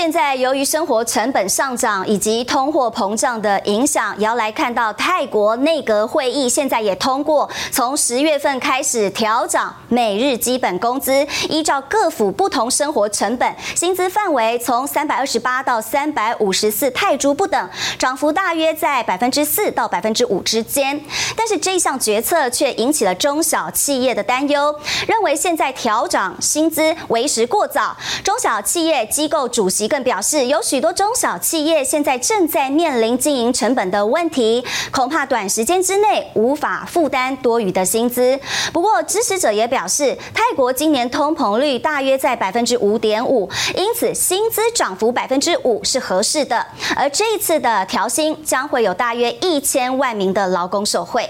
现在由于生活成本上涨以及通货膨胀的影响，也要来看到泰国内阁会议现在也通过，从十月份开始调涨每日基本工资，依照各府不同生活成本，薪资范围从三百二十八到三百五十四泰铢不等，涨幅大约在百分之四到百分之五之间。但是这项决策却引起了中小企业的担忧，认为现在调涨薪资为时过早。中小企业机构主席。更表示，有许多中小企业现在正在面临经营成本的问题，恐怕短时间之内无法负担多余的薪资。不过，支持者也表示，泰国今年通膨率大约在百分之五点五，因此薪资涨幅百分之五是合适的。而这一次的调薪将会有大约一千万名的劳工受惠。